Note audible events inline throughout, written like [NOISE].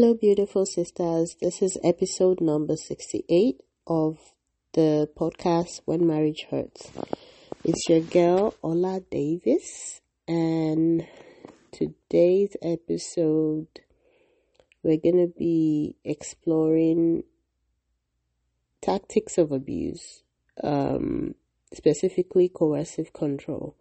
Hello, beautiful sisters. This is episode number 68 of the podcast When Marriage Hurts. It's your girl, Ola Davis, and today's episode, we're going to be exploring tactics of abuse, um, specifically coercive control.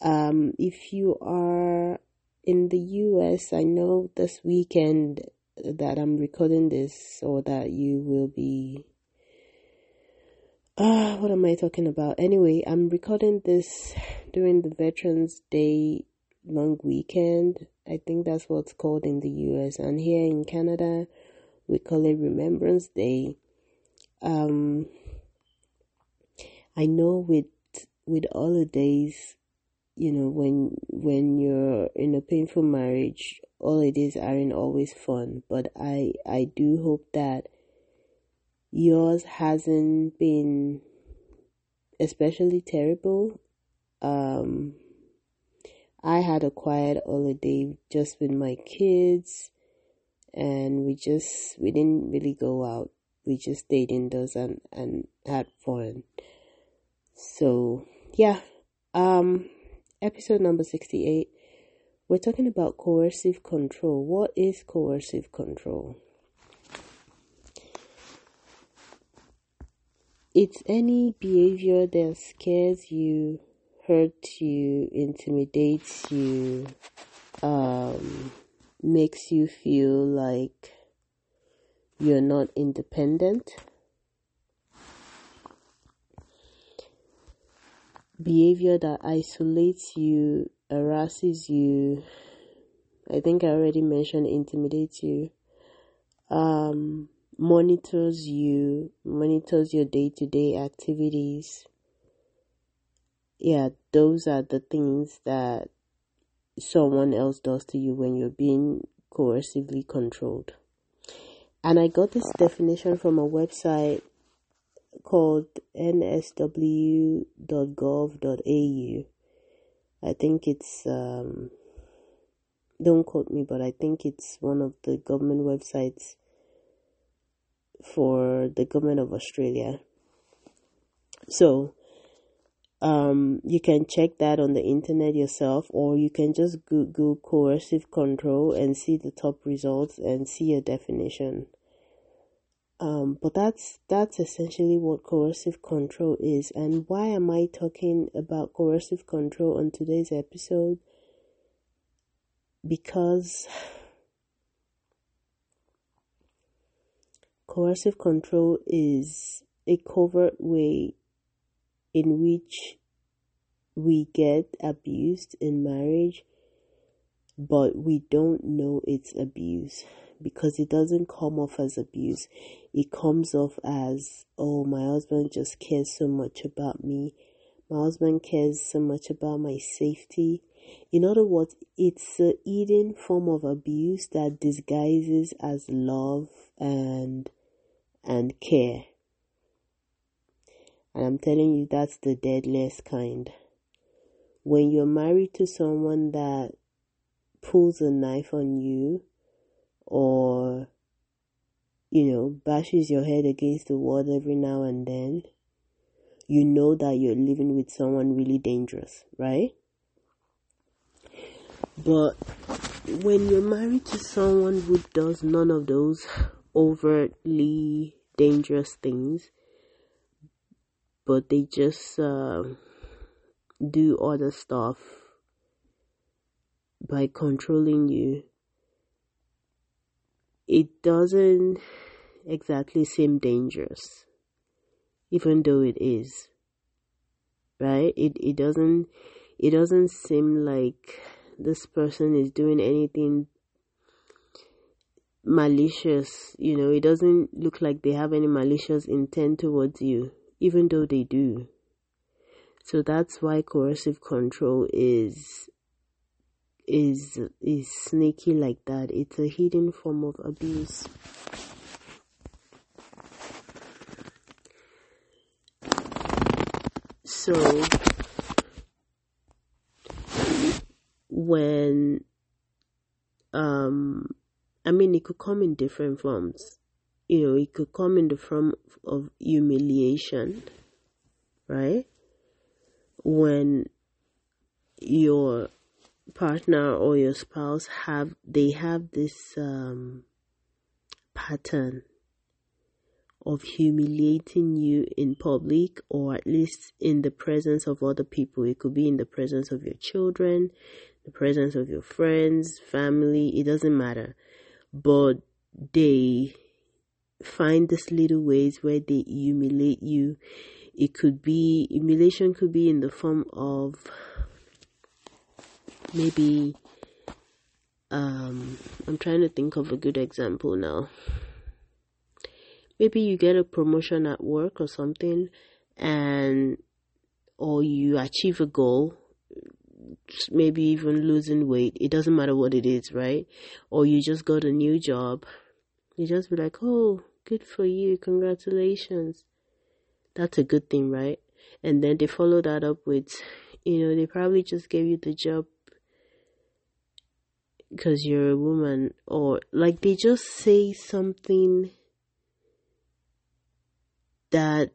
Um, if you are in the US, I know this weekend that I'm recording this or that you will be. Uh, what am I talking about? Anyway, I'm recording this during the Veterans Day long weekend. I think that's what's called in the US. And here in Canada, we call it Remembrance Day. Um, I know with with holidays, you know, when when you're in a painful marriage, holidays aren't always fun. But I I do hope that yours hasn't been especially terrible. Um, I had a quiet holiday just with my kids, and we just we didn't really go out. We just stayed indoors and and had fun. So yeah, um episode number 68, we're talking about coercive control. What is coercive control? It's any behavior that scares you, hurts you, intimidates you, um, makes you feel like you're not independent behavior that isolates you, harasses you. I think I already mentioned intimidates you. Um, monitors you, monitors your day to day activities. Yeah, those are the things that someone else does to you when you're being coercively controlled. And I got this definition from a website called nsw.gov.au. I think it's, um, don't quote me, but I think it's one of the government websites for the government of Australia. So, um, you can check that on the internet yourself, or you can just Google coercive control and see the top results and see a definition. Um, but that's that's essentially what coercive control is. And why am I talking about coercive control on today's episode? Because coercive control is a covert way in which we get abused in marriage, but we don't know it's abuse because it doesn't come off as abuse. It comes off as, oh, my husband just cares so much about me. My husband cares so much about my safety. In other words, it's a hidden form of abuse that disguises as love and and care. And I'm telling you, that's the deadliest kind. When you're married to someone that pulls a knife on you or you know bashes your head against the wall every now and then you know that you're living with someone really dangerous right? But when you're married to someone who does none of those overtly dangerous things but they just uh, do other stuff by controlling you it doesn't exactly seem dangerous, even though it is. Right? It it doesn't it doesn't seem like this person is doing anything malicious, you know, it doesn't look like they have any malicious intent towards you, even though they do. So that's why coercive control is is is sneaky like that. It's a hidden form of abuse. So when um I mean, it could come in different forms. You know, it could come in the form of humiliation, right? When your partner or your spouse have they have this um, pattern of humiliating you in public or at least in the presence of other people. It could be in the presence of your children, the presence of your friends, family, it doesn't matter. But they find these little ways where they humiliate you. It could be, humiliation could be in the form of maybe, um, I'm trying to think of a good example now. Maybe you get a promotion at work or something and or you achieve a goal maybe even losing weight it doesn't matter what it is right? Or you just got a new job you just be like oh good for you congratulations. That's a good thing right? And then they follow that up with you know they probably just gave you the job because you're a woman or like they just say something that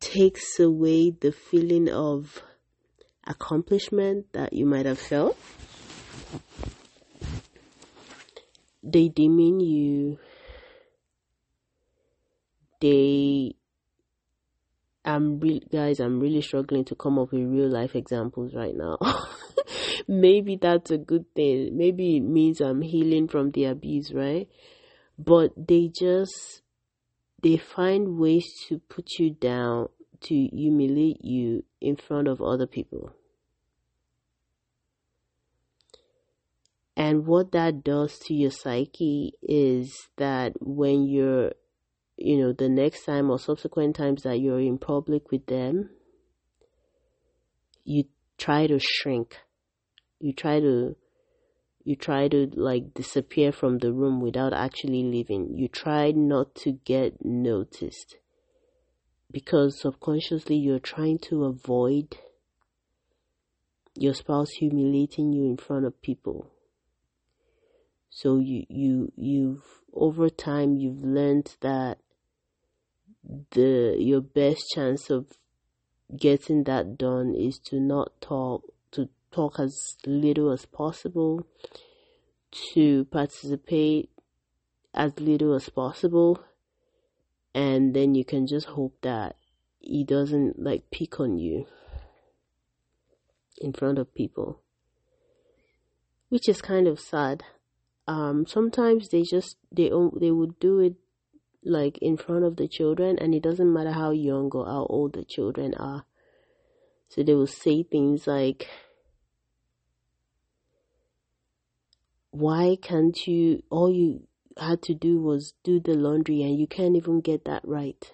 takes away the feeling of accomplishment that you might have felt. They demean you. They, I'm real guys. I'm really struggling to come up with real life examples right now. [LAUGHS] Maybe that's a good thing. Maybe it means I'm healing from the abuse, right? But they just they find ways to put you down, to humiliate you in front of other people. And what that does to your psyche is that when you're, you know, the next time or subsequent times that you're in public with them, you try to shrink. You try to you try to like disappear from the room without actually leaving. You try not to get noticed because subconsciously you're trying to avoid your spouse humiliating you in front of people. So you you you've over time you've learned that the your best chance of getting that done is to not talk talk as little as possible, to participate as little as possible, and then you can just hope that he doesn't like pick on you in front of people, which is kind of sad. Um, sometimes they just they they would do it like in front of the children, and it doesn't matter how young or how old the children are. So they will say things like, why can't you all you had to do was do the laundry and you can't even get that right.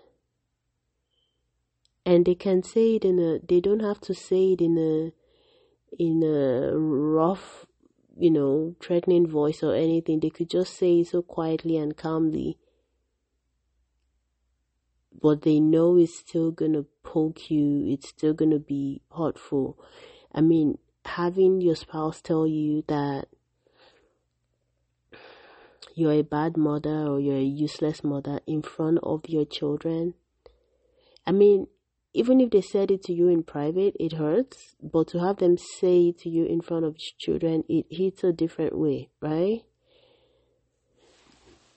And they can say it in a they don't have to say it in a in a rough you know threatening voice or anything. They could just say it so quietly and calmly. But they know it's still gonna poke you. It's still gonna be hurtful. I mean having your spouse tell you that you're a bad mother or you're a useless mother in front of your children. I mean, even if they said it to you in private, it hurts, but to have them say it to you in front of children, it hits a different way, right?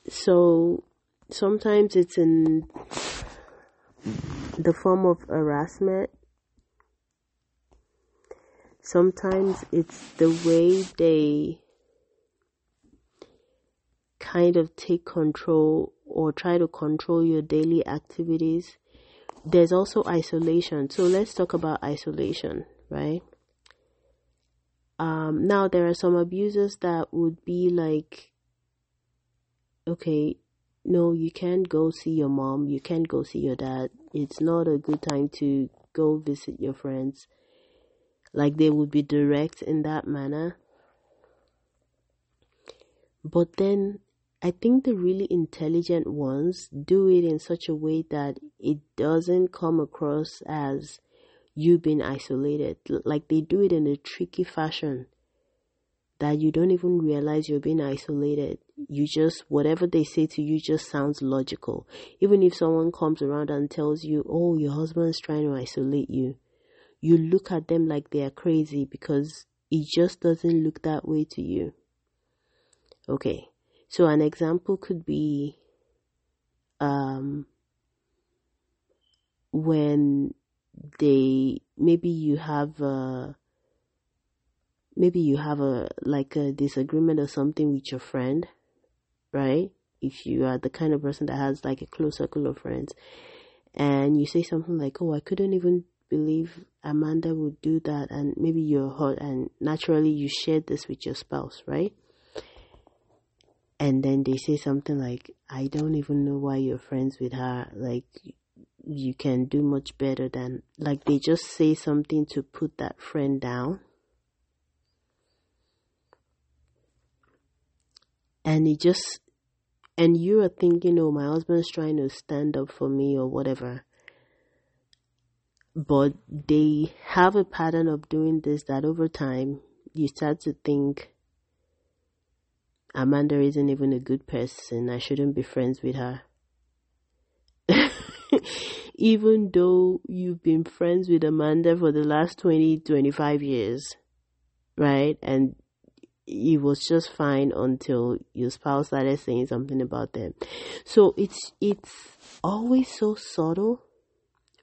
So sometimes it's in the form of harassment. Sometimes it's the way they kind of take control or try to control your daily activities. There's also isolation. So let's talk about isolation, right? Um, now there are some abusers that would be like, okay, no, you can't go see your mom, you can't go see your dad. It's not a good time to go visit your friends. Like they would be direct in that manner. But then I think the really intelligent ones do it in such a way that it doesn't come across as you being isolated. Like they do it in a tricky fashion that you don't even realize you're being isolated. You just, whatever they say to you just sounds logical. Even if someone comes around and tells you, oh, your husband's trying to isolate you, you look at them like they are crazy because it just doesn't look that way to you. Okay. So an example could be, um, when they, maybe you have a, maybe you have a like a disagreement or something with your friend, right? If you are the kind of person that has like a close circle of friends and you say something like, Oh, I couldn't even believe Amanda would do that and maybe you're hurt and naturally you share this with your spouse, right? And then they say something like, I don't even know why you're friends with her. Like, you can do much better than, like, they just say something to put that friend down and it just and you are thinking oh my husband's trying to stand up for me or whatever but they have a pattern of doing this that over time you start to think Amanda isn't even a good person. I shouldn't be friends with her. [LAUGHS] even though you've been friends with Amanda for the last 20, 25 years, right? And it was just fine until your spouse started saying something about them. So it's it's always so subtle,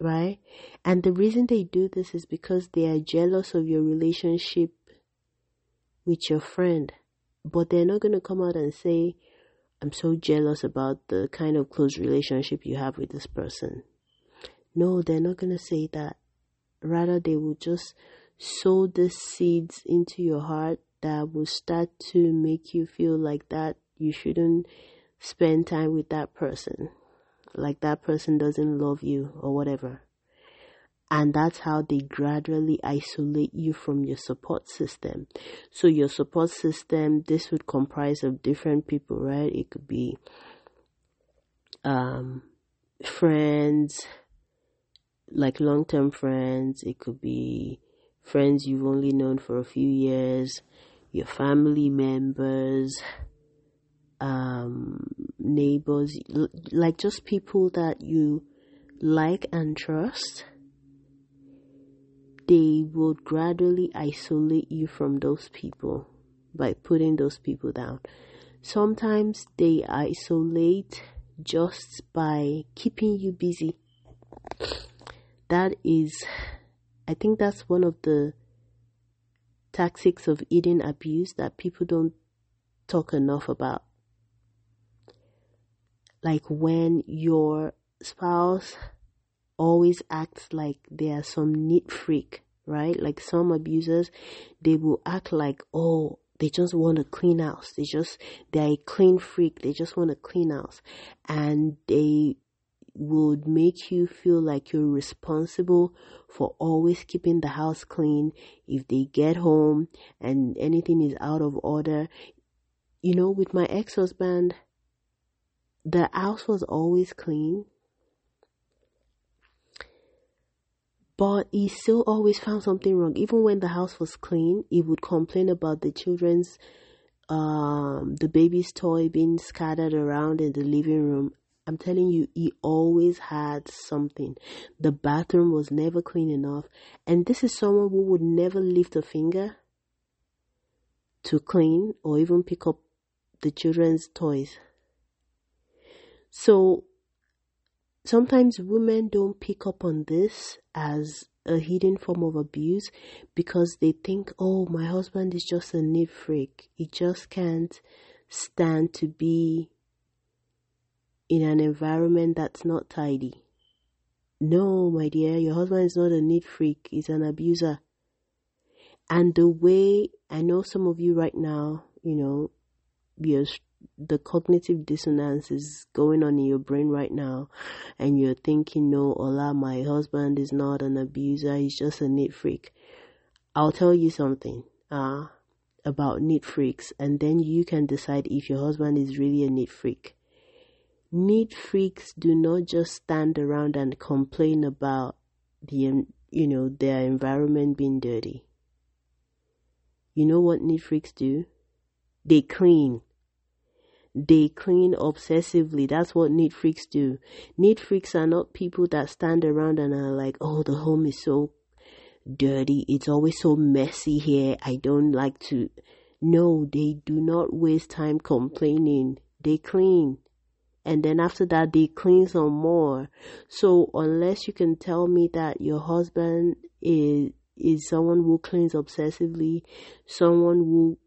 right? And the reason they do this is because they are jealous of your relationship with your friend. But they're not going to come out and say, I'm so jealous about the kind of close relationship you have with this person. No, they're not going to say that. Rather, they will just sow the seeds into your heart that will start to make you feel like that you shouldn't spend time with that person, like that person doesn't love you or whatever. And that's how they gradually isolate you from your support system. So your support system, this would comprise of different people, right? It could be um, friends, like long-term friends. It could be friends you've only known for a few years your family members, um, neighbors, like just people that you like and trust, they would gradually isolate you from those people by putting those people down. Sometimes they isolate just by keeping you busy. That is, I think that's one of the tactics of eating abuse that people don't talk enough about. Like when your spouse always acts like they are some neat freak, right? Like some abusers, they will act like, oh, they just want to clean house. They just, they're a clean freak. They just want to clean house. And they would make you feel like you're responsible for always keeping the house clean. If they get home and anything is out of order, you know, with my ex husband, the house was always clean. But he still always found something wrong. Even when the house was clean, he would complain about the children's um the baby's toy being scattered around in the living room I'm telling you, he always had something. The bathroom was never clean enough. And this is someone who would never lift a finger to clean or even pick up the children's toys. So sometimes women don't pick up on this as a hidden form of abuse because they think, oh, my husband is just a neat freak. He just can't stand to be in an environment that's not tidy. No, my dear, your husband is not a neat freak, he's an abuser. And the way I know some of you right now, you know, you're, the cognitive dissonance is going on in your brain right now, and you're thinking, no, Ola, my husband is not an abuser, he's just a neat freak. I'll tell you something uh, about neat freaks, and then you can decide if your husband is really a neat freak. Neat freaks do not just stand around and complain about the you know their environment being dirty. You know what neat freaks do? They clean. They clean obsessively. That's what neat freaks do. Neat freaks are not people that stand around and are like, oh, the home is so dirty. It's always so messy here. I don't like to. No, they do not waste time complaining. They clean. And then after that, they clean some more. So unless you can tell me that your husband is, is someone who cleans obsessively, someone who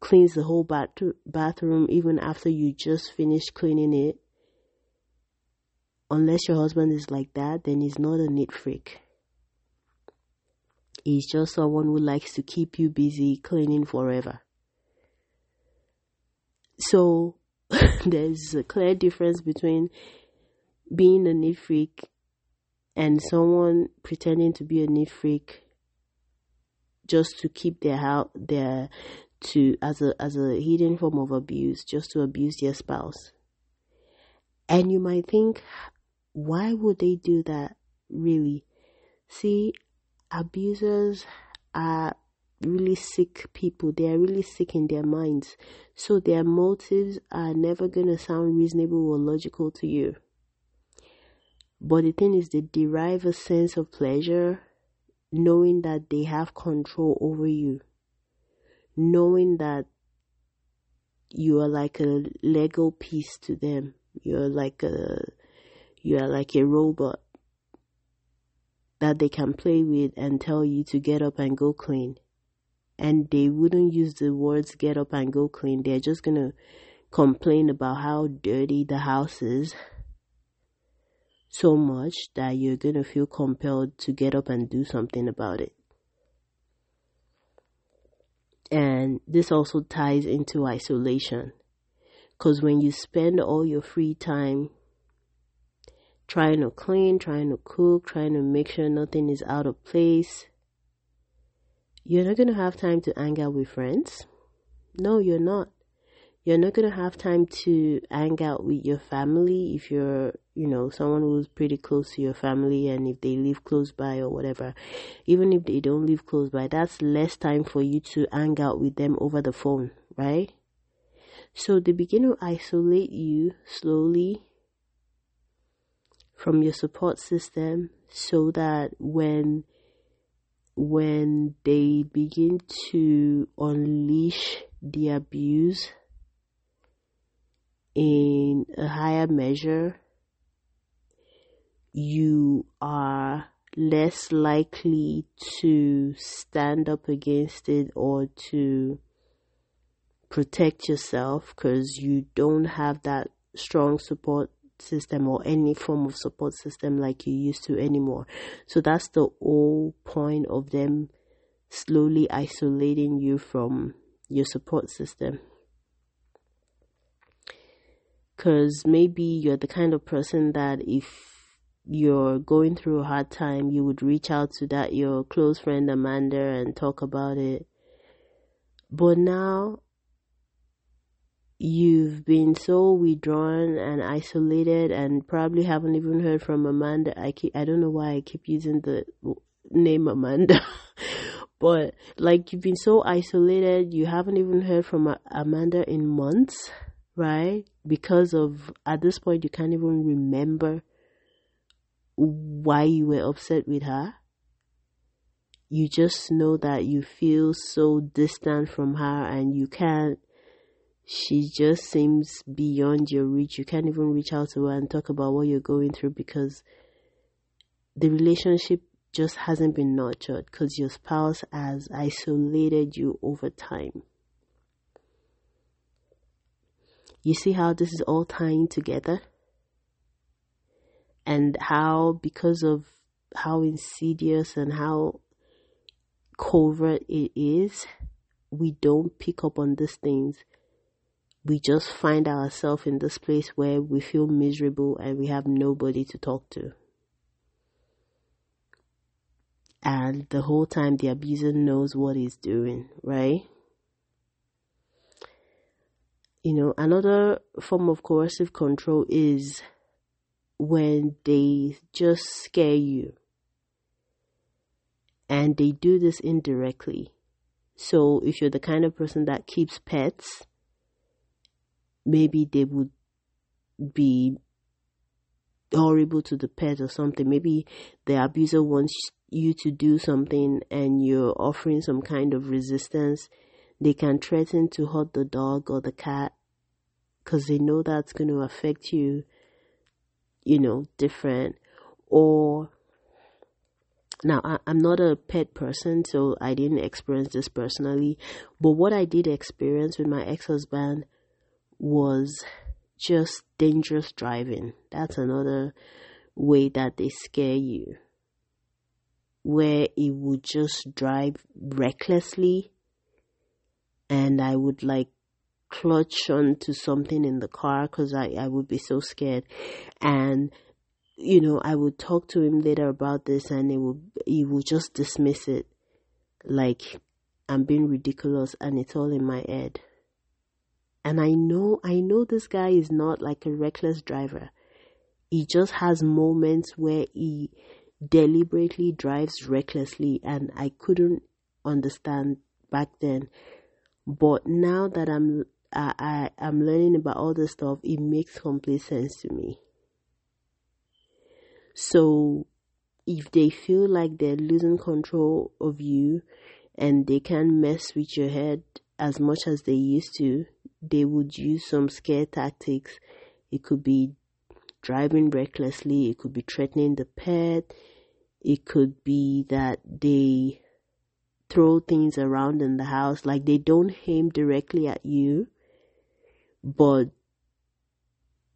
cleans the whole bath- bathroom even after you just finished cleaning it, unless your husband is like that, then he's not a neat freak. He's just someone who likes to keep you busy cleaning forever. So [LAUGHS] there's a clear difference between being a neat freak and someone pretending to be a neat freak just to keep their house their to as a as a hidden form of abuse just to abuse their spouse. And you might think why would they do that really? See abusers are really sick people. They are really sick in their minds. So their motives are never going to sound reasonable or logical to you. But the thing is they derive a sense of pleasure knowing that they have control over you knowing that you are like a Lego piece to them. You're like a you are like a robot that they can play with and tell you to get up and go clean. And they wouldn't use the words get up and go clean. They're just gonna complain about how dirty the house is so much that you're gonna feel compelled to get up and do something about it. And this also ties into isolation. Because when you spend all your free time trying to clean, trying to cook, trying to make sure nothing is out of place, you're not going to have time to hang out with friends. No, you're not you're not going to have time to hang out with your family if you're, you know, someone who's pretty close to your family and if they live close by or whatever. Even if they don't live close by, that's less time for you to hang out with them over the phone, right? So they begin to isolate you slowly from your support system so that when when they begin to unleash the abuse in a higher measure, you are less likely to stand up against it or to protect yourself because you don't have that strong support system or any form of support system like you used to anymore. So that's the whole point of them slowly isolating you from your support system because maybe you're the kind of person that if you're going through a hard time, you would reach out to that your close friend Amanda and talk about it. But now you've been so withdrawn and isolated and probably haven't even heard from Amanda. I keep I don't know why I keep using the name Amanda. [LAUGHS] but like you've been so isolated, you haven't even heard from Amanda in months right? Because of, at this point, you can't even remember why you were upset with her. You just know that you feel so distant from her and you can't, she just seems beyond your reach. You can't even reach out to her and talk about what you're going through because the relationship just hasn't been nurtured because your spouse has isolated you over time. You see how this is all tying together? And how, because of how insidious and how covert it is, we don't pick up on these things. We just find ourselves in this place where we feel miserable and we have nobody to talk to. And the whole time the abuser knows what he's doing, right? You know, another form of coercive control is when they just scare you. And they do this indirectly. So if you're the kind of person that keeps pets, maybe they would be horrible to the pet or something. Maybe the abuser wants you to do something and you're offering some kind of resistance. They can threaten to hurt the dog or the cat because they know that's going to affect you, you know, different. Or now I, am not a pet person, so I didn't experience this personally. But what I did experience with my ex-husband was just dangerous driving. That's another way that they scare you. Where it would just drive recklessly and I would like clutch onto something in the car because I, I would be so scared. And, you know, I would talk to him later about this and he would, he would just dismiss it like I'm being ridiculous and it's all in my head. And I know, I know this guy is not like a reckless driver. He just has moments where he deliberately drives recklessly and I couldn't understand back then. But now that I'm I, I am learning about all this stuff, it makes complete sense to me. So if they feel like they're losing control of you and they can't mess with your head as much as they used to, they would use some scare tactics. It could be driving recklessly, it could be threatening the pet, it could be that they throw things around in the house, like they don't aim directly at you, but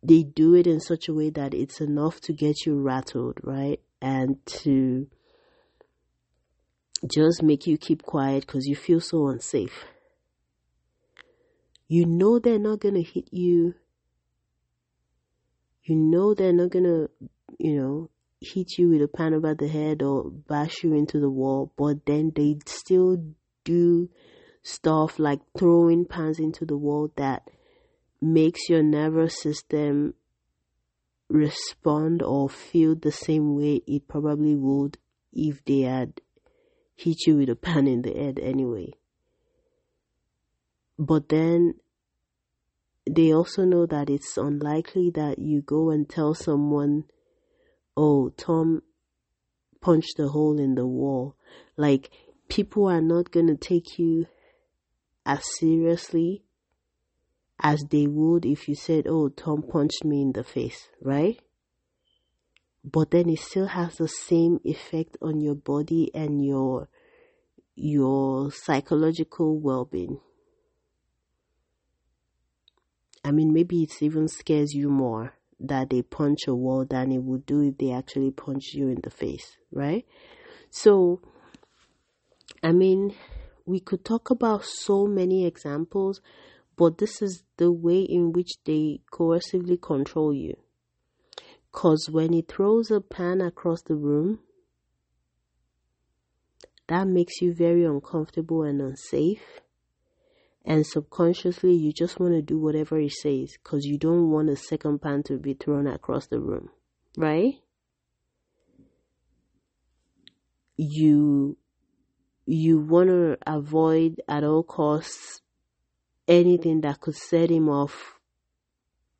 they do it in such a way that it's enough to get you rattled, right? And to just make you keep quiet because you feel so unsafe. You know they're not going to hit you. You know they're not going to, you know, hit you with a pan over the head or bash you into the wall, but then they still do stuff like throwing pans into the wall that makes your nervous system respond or feel the same way it probably would if they had hit you with a pan in the head anyway. But then they also know that it's unlikely that you go and tell someone, oh, Tom punched a hole in the wall. Like, people are not going to take you as seriously as they would if you said, oh, Tom punched me in the face, right? But then it still has the same effect on your body and your your psychological well-being. I mean, maybe it even scares you more that they punch a wall than it would do if they actually punch you in the face, right? So, I mean, we could talk about so many examples, but this is the way in which they coercively control you. Because when he throws a pan across the room, that makes you very uncomfortable and unsafe and subconsciously you just want to do whatever he says because you don't want a second pan to be thrown across the room, right? You you want to avoid at all costs anything that could set him off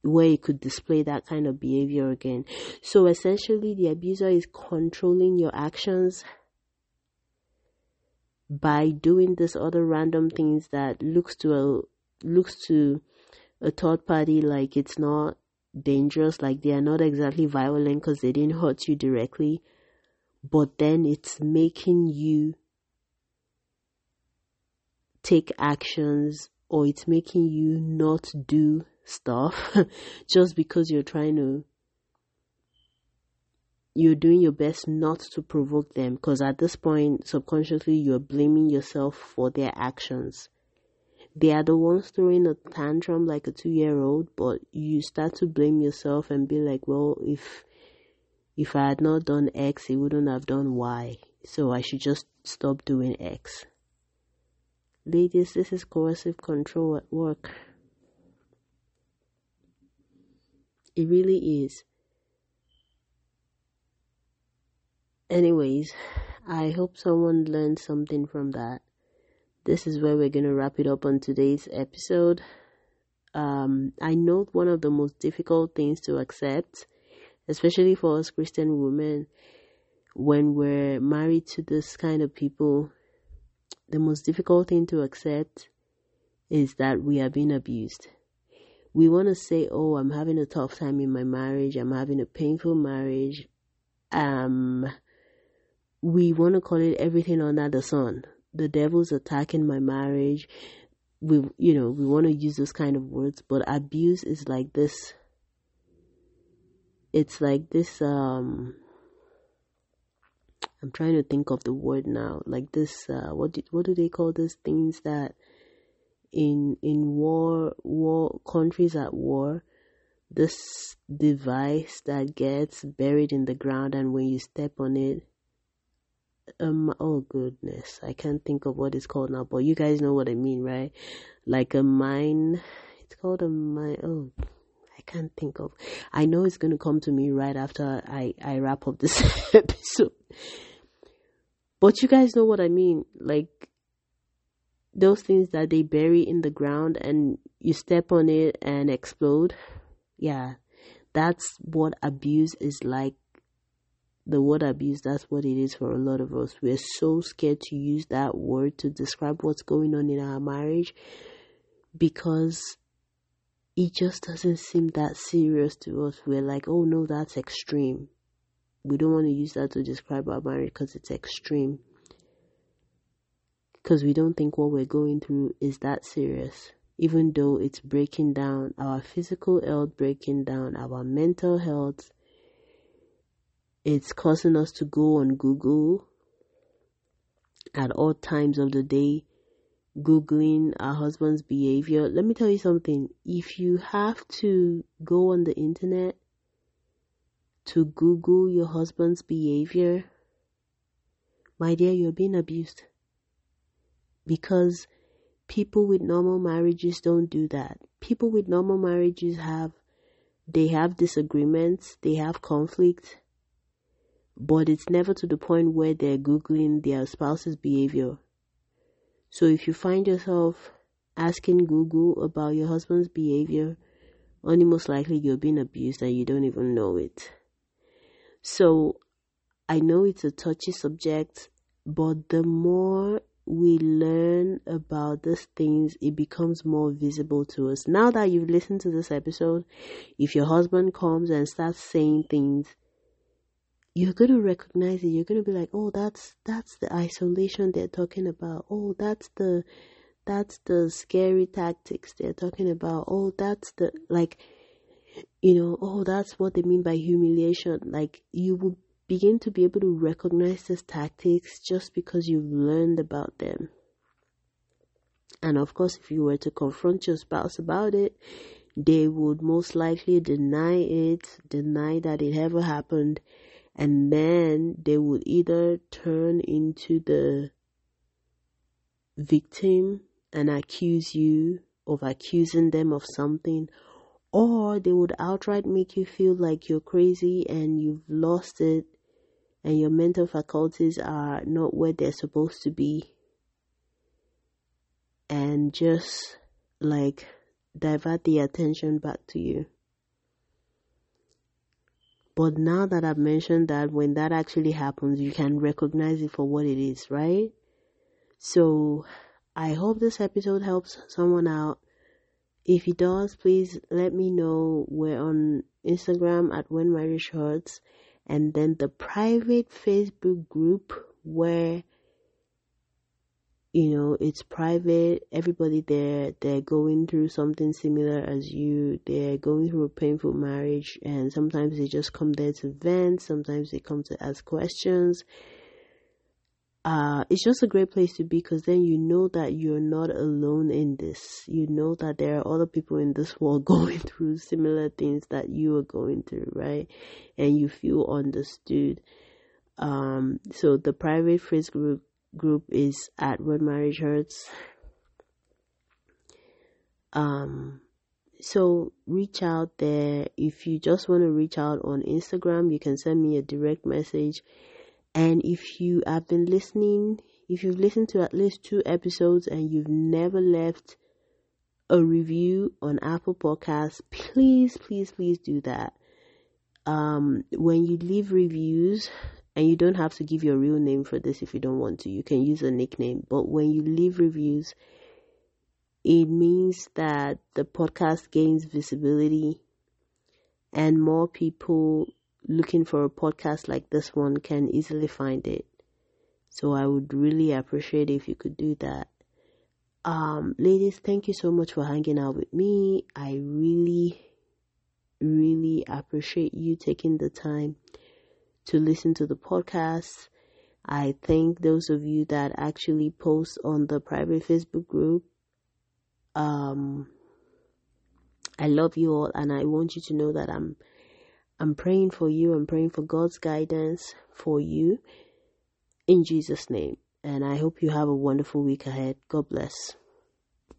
where he could display that kind of behavior again. So essentially the abuser is controlling your actions by doing this other random things that looks to a looks to a third party like it's not dangerous like they are not exactly violent because they didn't hurt you directly but then it's making you take actions or it's making you not do stuff [LAUGHS] just because you're trying to you're doing your best not to provoke them because at this point, subconsciously, you're blaming yourself for their actions. They are the ones throwing a tantrum like a two year old, but you start to blame yourself and be like, well, if if I had not done X, he wouldn't have done Y. So I should just stop doing X. Ladies, this is coercive control at work. It really is. Anyways, I hope someone learned something from that. This is where we're going to wrap it up on today's episode. Um, I know one of the most difficult things to accept, especially for us Christian women, when we're married to this kind of people, the most difficult thing to accept is that we are being abused. We want to say, "Oh, I'm having a tough time in my marriage. I'm having a painful marriage." Um, we want to call it everything under the sun. The devil's attacking my marriage. We, you know, we want to use those kind of words, but abuse is like this. It's like this. Um, I'm trying to think of the word now. Like this. Uh, what do, what do they call these things that in in war war countries at war? This device that gets buried in the ground, and when you step on it, um oh goodness. I can't think of what it's called now but you guys know what i mean right? Like a mine. It's called a mine. Oh i can't think of. I know it's going to come to me right after i i wrap up this [LAUGHS] episode. But you guys know what i mean. Like those things that they bury in the ground and you step on it and explode. Yeah. That's what abuse is like the word abuse, that's what it is for a lot of us. We're so scared to use that word to describe what's going on in our marriage because it just doesn't seem that serious to us. We're like, oh no, that's extreme. We don't want to use that to describe our marriage because it's extreme. Because we don't think what we're going through is that serious. Even though it's breaking down our physical health, breaking down our mental health, it's causing us to go on Google at all times of the day, Googling our husband's behavior. Let me tell you something. If you have to go on the internet to Google your husband's behavior, my dear, you're being abused. Because people with normal marriages don't do that. People with normal marriages have they have disagreements, they have conflict, but it's never to the point where they're Googling their spouse's behavior. So if you find yourself asking Google about your husband's behavior, only most likely you're being abused and you don't even know it. So I know it's a touchy subject, but the more we learn about these things, it becomes more visible to us. Now that you've listened to this episode, if your husband comes and starts saying things you're going to recognize it. You're going to be like oh that's that's the isolation they're talking about. Oh that's the that's the scary tactics they're talking about. Oh that's the like you know oh that's what they mean by humiliation. Like you will begin to be able to recognize these tactics just because you've learned about them. And of course if you were to confront your spouse about it they would most likely deny it deny that it ever happened and then they would either turn into the victim and accuse you of accusing them of something or they would outright make you feel like you're crazy and you've lost it and your mental faculties are not where they're supposed to be. And just like divert the attention back to you but now that I've mentioned that, when that actually happens, you can recognize it for what it is, right? So I hope this episode helps someone out. If it does, please let me know. We're on Instagram at When Marriage Hurts, and then the private Facebook group where you know it's private everybody there they're going through something similar as you they're going through a painful marriage and sometimes they just come there to vent sometimes they come to ask questions uh, it's just a great place to be because then you know that you're not alone in this. You know that there are other people in this world [LAUGHS] going through similar things that you are going through, right? And you feel understood. Um, so the private Facebook group group is at When Marriage Hurts. Um, so reach out there. If you just want to reach out on Instagram, you can send me a direct message. And if you have been listening, if you've listened to at least two episodes and you've never left a review on Apple Podcasts, please, please, please do that. Um, when you leave reviews, and you don't have to give your real name for this if you don't want to, you can use a nickname. But when you leave reviews, it means that the podcast gains visibility and more people looking for a podcast like this one can easily find it. So I would really appreciate if you could do that. Um, ladies, thank you so much for hanging out with me. I really, really appreciate you taking the time to listen to the podcast. I thank those of you that actually post on the private Facebook group. Um, I love you all, and I want you to know that I'm I'm praying for you. I'm praying for God's guidance for you in Jesus' name. And I hope you have a wonderful week ahead. God bless.